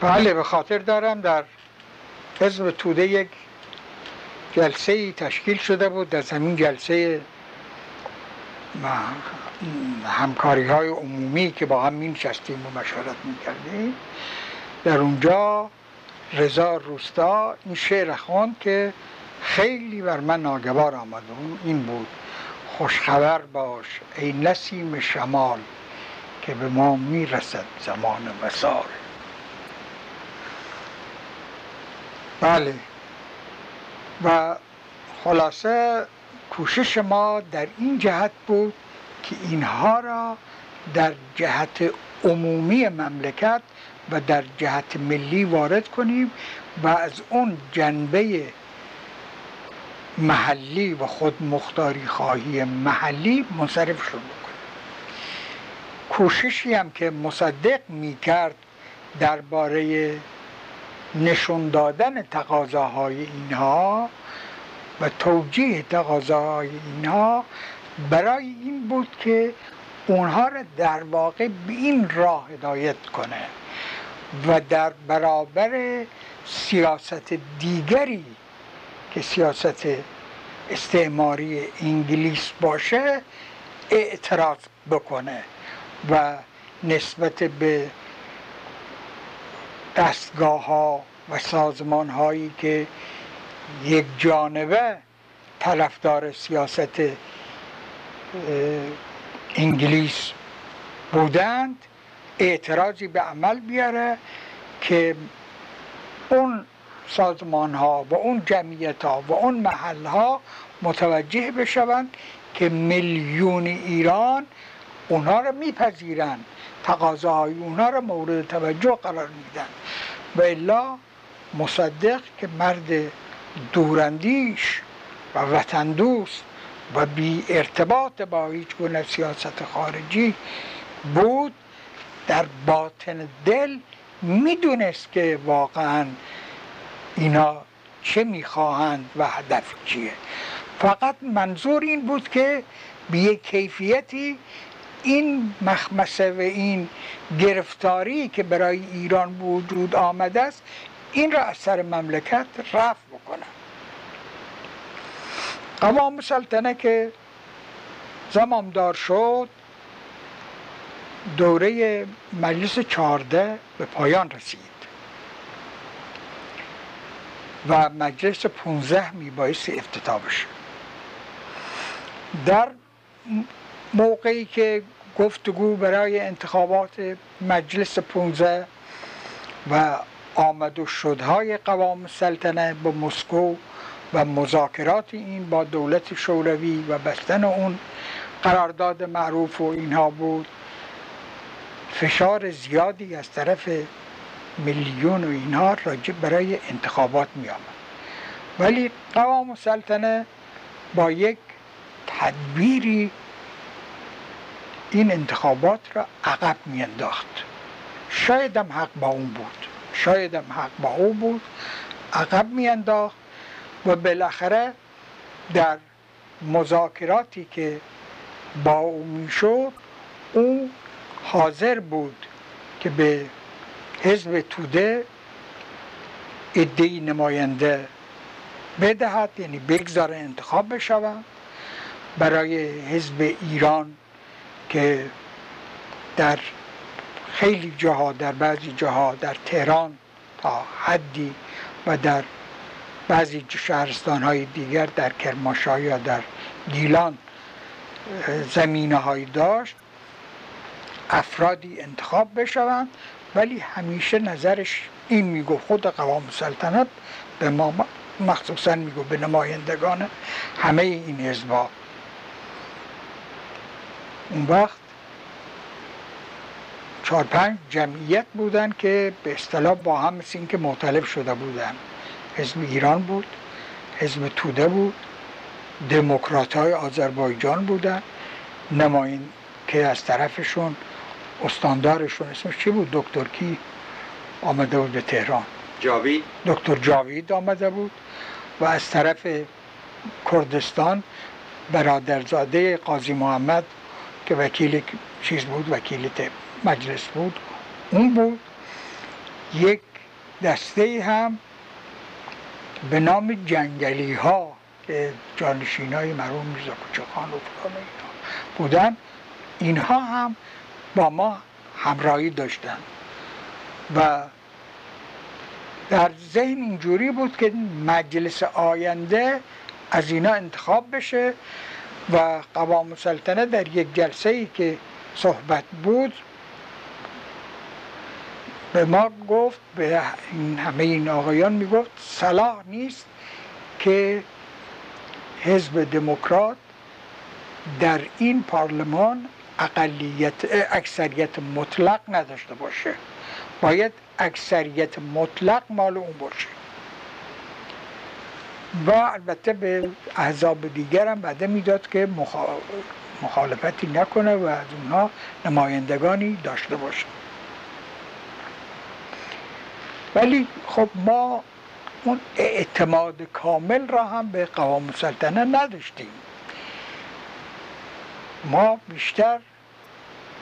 بله به خاطر دارم در حزب توده یک جلسه ای تشکیل شده بود. در زمین جلسه همکاری های عمومی که با هم می نشستیم و مشورت می کردیم در اونجا رضا روستا این شعر خوند که خیلی بر من ناگوار آمد. این بود خوشخبر باش ای نسیم شمال که به ما می‌رسد زمان مسار بله. و خلاصه کوشش ما در این جهت بود که اینها را در جهت عمومی مملکت و در جهت ملی وارد کنیم و از اون جنبه محلی و خود مختاری خواهی محلی منصرف شد. کوششی هم که مصدق می کرد درباره نشون دادن تقاضاهای اینها و توجیه تقاضاهای اینها برای این بود که اونها را در واقع به این راه هدایت کنه و در برابر سیاست دیگری که سیاست استعماری انگلیس باشه اعتراض بکنه و نسبت به دستگاه ها و سازمان هایی که یک جانبه طرفدار سیاست انگلیس بودند اعتراضی به عمل بیاره که اون سازمان ها و اون جمعیت ها و اون محل ها متوجه بشوند که میلیون ایران اونها رو میپذیرند تقاضاهای اونها رو مورد توجه قرار میدن. و الا مصدق که مرد دورندیش و وطن دوست و بی ارتباط با هیچ گونه سیاست خارجی بود در باطن دل می‌دونست که واقعا اینا چه می‌خواهند و هدف چیه. فقط منظور این بود که به یک کیفیتی این مخمسه و این گرفتاری که برای ایران وجود آمده است این را از سر مملکت رفع بکنه قوام سلطنه که زمامدار شد دوره مجلس چارده به پایان رسید. و مجلس پونزه میبایست افتتاح بشه. در موقعی که گفتگو برای انتخابات مجلس پونزه و آمد و شدهای قوام سلطنه به مسکو و مذاکرات این با دولت شوروی و بستن اون قرارداد معروف و اینها بود فشار زیادی از طرف میلیون و اینها راجع برای انتخابات می آمد ولی قوام سلطنه با یک تدبیری این انتخابات را عقب انداخت شاید هم حق با اون بود. شاید هم حق با او بود. عقب انداخت و بالاخره در مذاکراتی که با او می‌شد او حاضر بود که به حزب توده ادهی نماینده بدهد یعنی بگذاره انتخاب بشود. برای حزب ایران که در خیلی جاها در بعضی جاها در تهران تا حدی و در بعضی شهرستان های دیگر در کرماشا یا در گیلان زمینه هایی داشت افرادی انتخاب بشوند ولی همیشه نظرش این میگو خود قوام سلطنت به ما مخصوصا میگو به نمایندگان همه این حزبا اون وقت چهار پنج جمعیت بودن که به اصطلاح با هم مثل اینکه مختلف شده بودن. حزب ایران بود حزب توده بود دموکرات های آذربایجان بودن. نماین که از طرفشون استاندارشون اسمش چی بود؟ دکتر کی آمده بود به تهران. جاوید؟ دکتر جاوید آمده بود و از طرف کردستان برادرزاده قاضی محمد که وکیل چیز بود وکیل مجلس بود. اون بود. یک دسته هم به نام جنگلی ها که جانشین های مرحوم میرزا کوچخان و فلان اینا بودن. اینها هم با ما همراهی داشتن. و در ذهن اینجوری بود که مجلس آینده از اینا انتخاب بشه. و قوام سلطنه در یک جلسه ای که صحبت بود به ما گفت به همه این آقایان می‌گفت صلاح نیست که حزب دموکرات در این پارلمان اقلیت اکثریت مطلق نداشته باشه. باید اکثریت مطلق مال اون باشه. و البته به احزاب دیگر هم بعده می‌داد که مخالفتی نکنه و از اونها نمایندگانی داشته باشه. ولی خب ما اون اعتماد کامل را هم به قوام سلطنه نداشتیم. ما بیشتر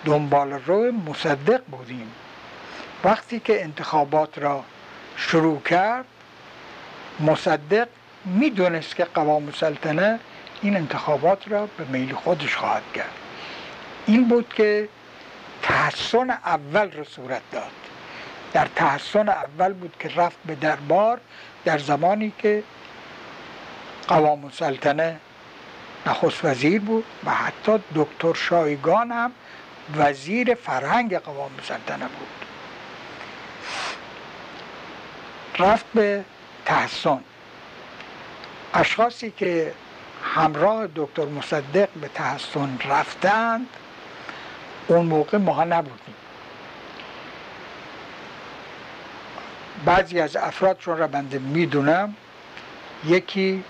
دنبال رو مصدق بودیم. وقتی که انتخابات را شروع کرد مصدق می‌دونست که قوام سلطنه این انتخابات را به میل خودش خواهد کرد. این بود که تحسن اول را صورت داد. در تحسن اول بود که رفت به دربار در زمانی که قوام سلطنه نخست وزیر بود و حتی دکتر شایگان هم وزیر فرهنگ قوام سلطنه بود. رفت به تحسن. اشخاصی که همراه دکتر مصدق به تحسن رفتند اون موقع ما نبودیم. بعضی از افرادشون را بنده می‌دونم. یکی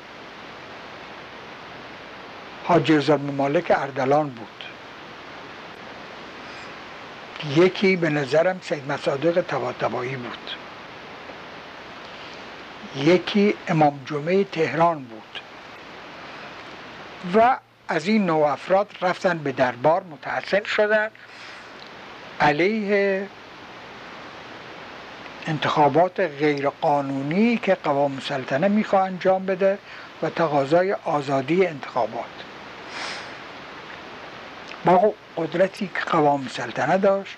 حاجی رضا مالک اردلان بود. یکی به نظرم سید مصادق تواتبایی بود. یکی امام جمعه تهران بود. و از این نوع افراد رفتن به دربار متحسن شدن. علیه انتخابات غیرقانونی که قوام سلطنه می‌خواه انجام بده و تقاضای آزادی انتخابات. با قدرتی که قوام سلطنه داشت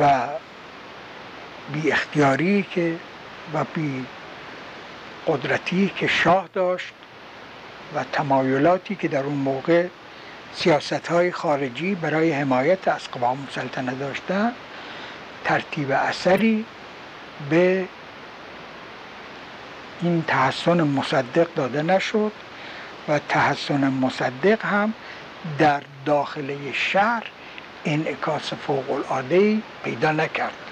و بی اختیاری که و بی قدرتی که شاه داشت و تمایلاتی که در اون موقع سیاست های خارجی برای حمایت از قوام سلطنه داشتن ترتیب اثری به این تحسن مصدق داده نشد و تحسن مصدق هم در داخل شهر انعکاس فوق العاده پیدا نکرد.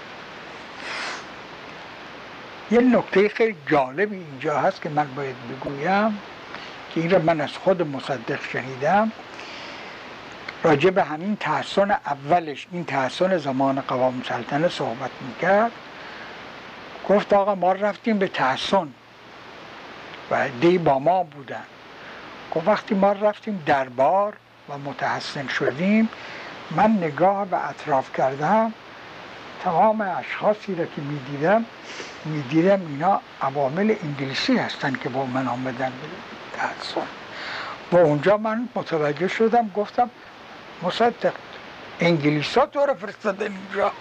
یه نکته خیلی جالبی اینجا هست که من باید بگویم که این را من از خود مصدق شنیدم. راجع به همین تحسن اولش این تحسن زمان قوام سلطنه صحبت می‌کرد. گفت آقا ما رفتیم به تحسن و دی با ما بودن. گفت وقتی ما رفتیم دربار و متحسن شدیم من نگاه به اطراف کردم. تمام اشخاصی را که می‌دیدم می‌دیدم اینا عوامل انگلیسی هستن که با من آمدن تحسن و اونجا من متوجه شدم گفتم مصدق انگلیس ها تو رو فرستادن اینجا.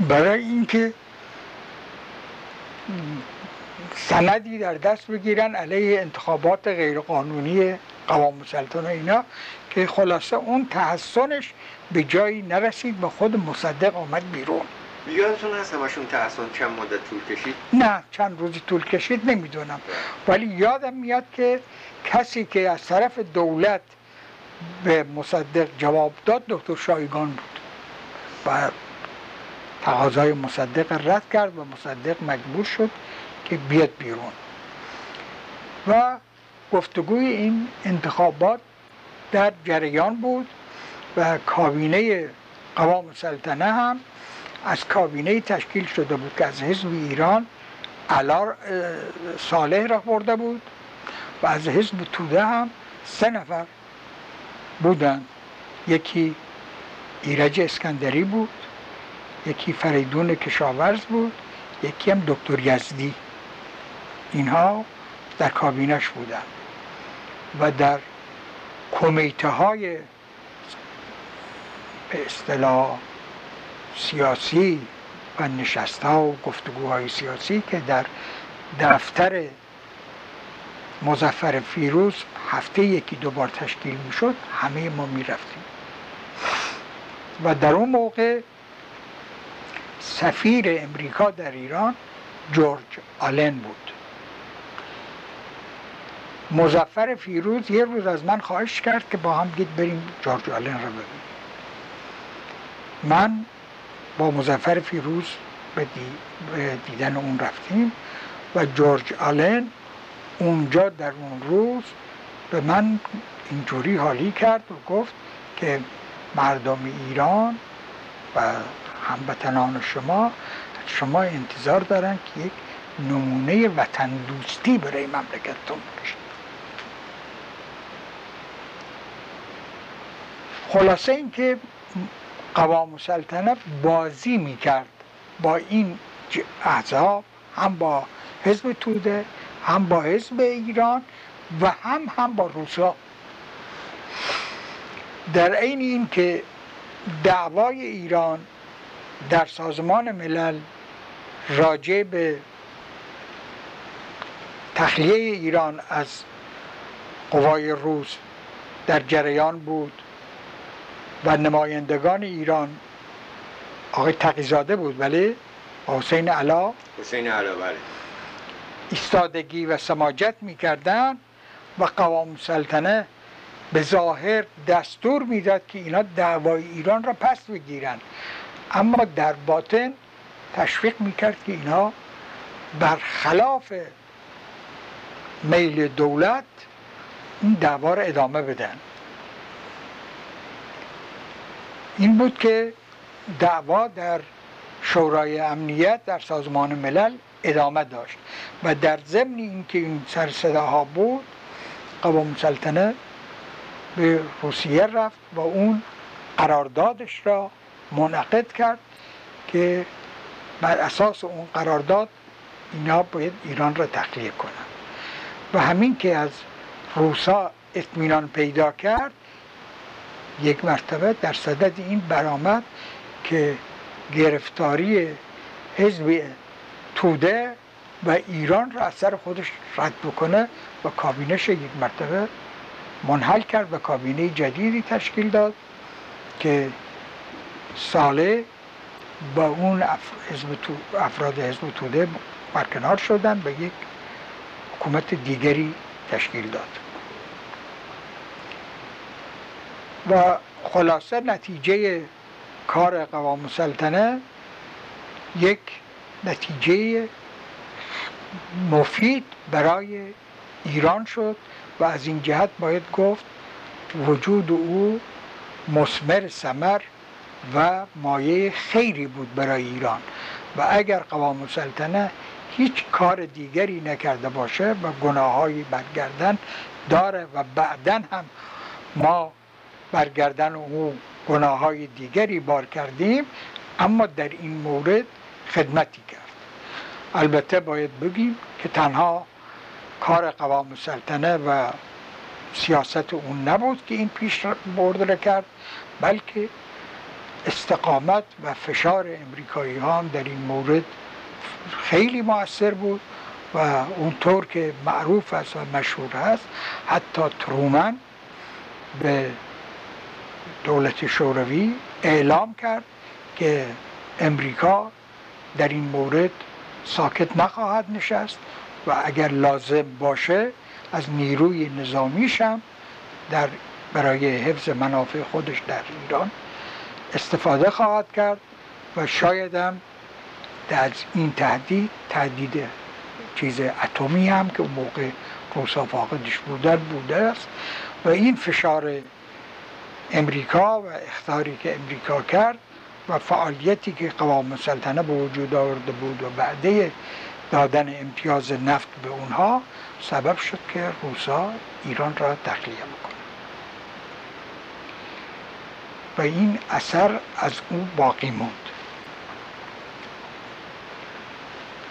برای اینکه سندی در دست بگیرن علیه انتخابات غیرقانونی قوام سلطان اینا که خلاصه اون تحسنش به جایی نرسید به خود مصدق آمد بیرون. یادتون هست همشون تحسن چند مدت طول کشید؟ نه چند روزی طول کشید نمی‌دونم. ولی یادم میاد که کسی که از طرف دولت به مصدق جواب داد دکتر شایگان بود. و تقاضای مصدق رد کرد و مصدق مجبور شد که بیاد بیرون. و گفتگوی این انتخابات در جریان بود و کابینه قوام سلطنه هم از کابینه تشکیل شده بود که از حزب ایران علار صالح را برده بود و از حزب توده هم سه نفر بودن یکی ایرج اسکندری بود یکی فریدون کشاورز بود یکی هم دکتر یزدی. اینها در کابینش بودن و در کمیته های به اصطلاح سیاسی و نشست ها و گفتگوهای سیاسی که در دفتر مزفر فیروز هفته یکی دوبار تشکیل می شد همه ما می رفتیم و در اون موقع سفیر امریکا در ایران جورج آلن بود. مزفر فیروز یه روز از من خواهش کرد که با هم گید بریم جورج آلن رو ببینیم. من با مزفر فیروز به دیدن اون رفتیم و جورج آلن اونجا در اون روز به من اینجوری حالی کرد و گفت که مردم ایران و هموطنان شما شما انتظار دارن که یک نمونه وطن دوستی برای مملکتتون بشه خلاصه اینکه قوام سلطنت بازی می‌کرد با این احزاب هم با حزب توده هم با حزب ایران و هم هم با روسا در عین این که دعوای ایران در سازمان ملل راجع به تخلیه ایران از قوای روس در جریان بود. و نمایندگان ایران. آقای تقیزاده بود ولی حسین علا. حسین علا بله. ایستادگی و سماجت می‌کردن و قوام سلطنه به ظاهر دستور می‌داد که اینا دعوای ایران را پس بگیرن. اما در باطن تشویق می‌کرد که اینا برخلاف میل دولت این دعوا را ادامه بدن. این بود که دعوا در شورای امنیت در سازمان ملل ادامه داشت و در ضمن اینکه این سر صداها بود قوام سلطنه به روسیه رفت و اون قراردادش را منعقد کرد که بر اساس اون قرارداد اینا باید ایران را تخلیه کنند. و همین که از روسا اطمینان پیدا کرد یک مرتبه در صدد این برآمد که گرفتاری حزب توده و ایران را از سر خودش رد بکنه و کابینش یک مرتبه منحل کرد و کابینه جدیدی تشکیل داد که ساله با اون افراد حزب توده برکنار شدن به یک حکومت دیگری تشکیل داد. و خلاصه نتیجه کار قوام سلطنه یک نتیجه مفید برای ایران شد و از این جهت باید گفت وجود او مسمر سمر و مایه خیری بود برای ایران. و اگر قوام سلطنه هیچ کار دیگری نکرده باشه و گناههایی برگردن داره و بعدا هم ما برگردن او گناه های دیگری بار کردیم اما در این مورد خدمتی کرد. البته باید بگیم که تنها کار قوام سلطنه و سیاست اون نبود که این پیش برده کرد بلکه استقامت و فشار امریکایی ها در این مورد خیلی موثر بود و اونطور که معروف است و مشهور است حتی ترومن به دولت شوروی اعلام کرد که امریکا در این مورد ساکت نخواهد نشست و اگر لازم باشه از نیروی نظامیش هم در برای حفظ منافع خودش در ایران استفاده خواهد کرد و شاید هم در این تهدید تهدید چیز اتمی هم که اون موقع روسا فاقدش بودن بوده است. و این فشار امریکا و اختاری که امریکا کرد و فعالیتی که قوام سلطنه به وجود آورده بود و بعده دادن امتیاز نفت به اونها سبب شد که روسا ایران را تخلیه بکنه. و این اثر از او باقی موند.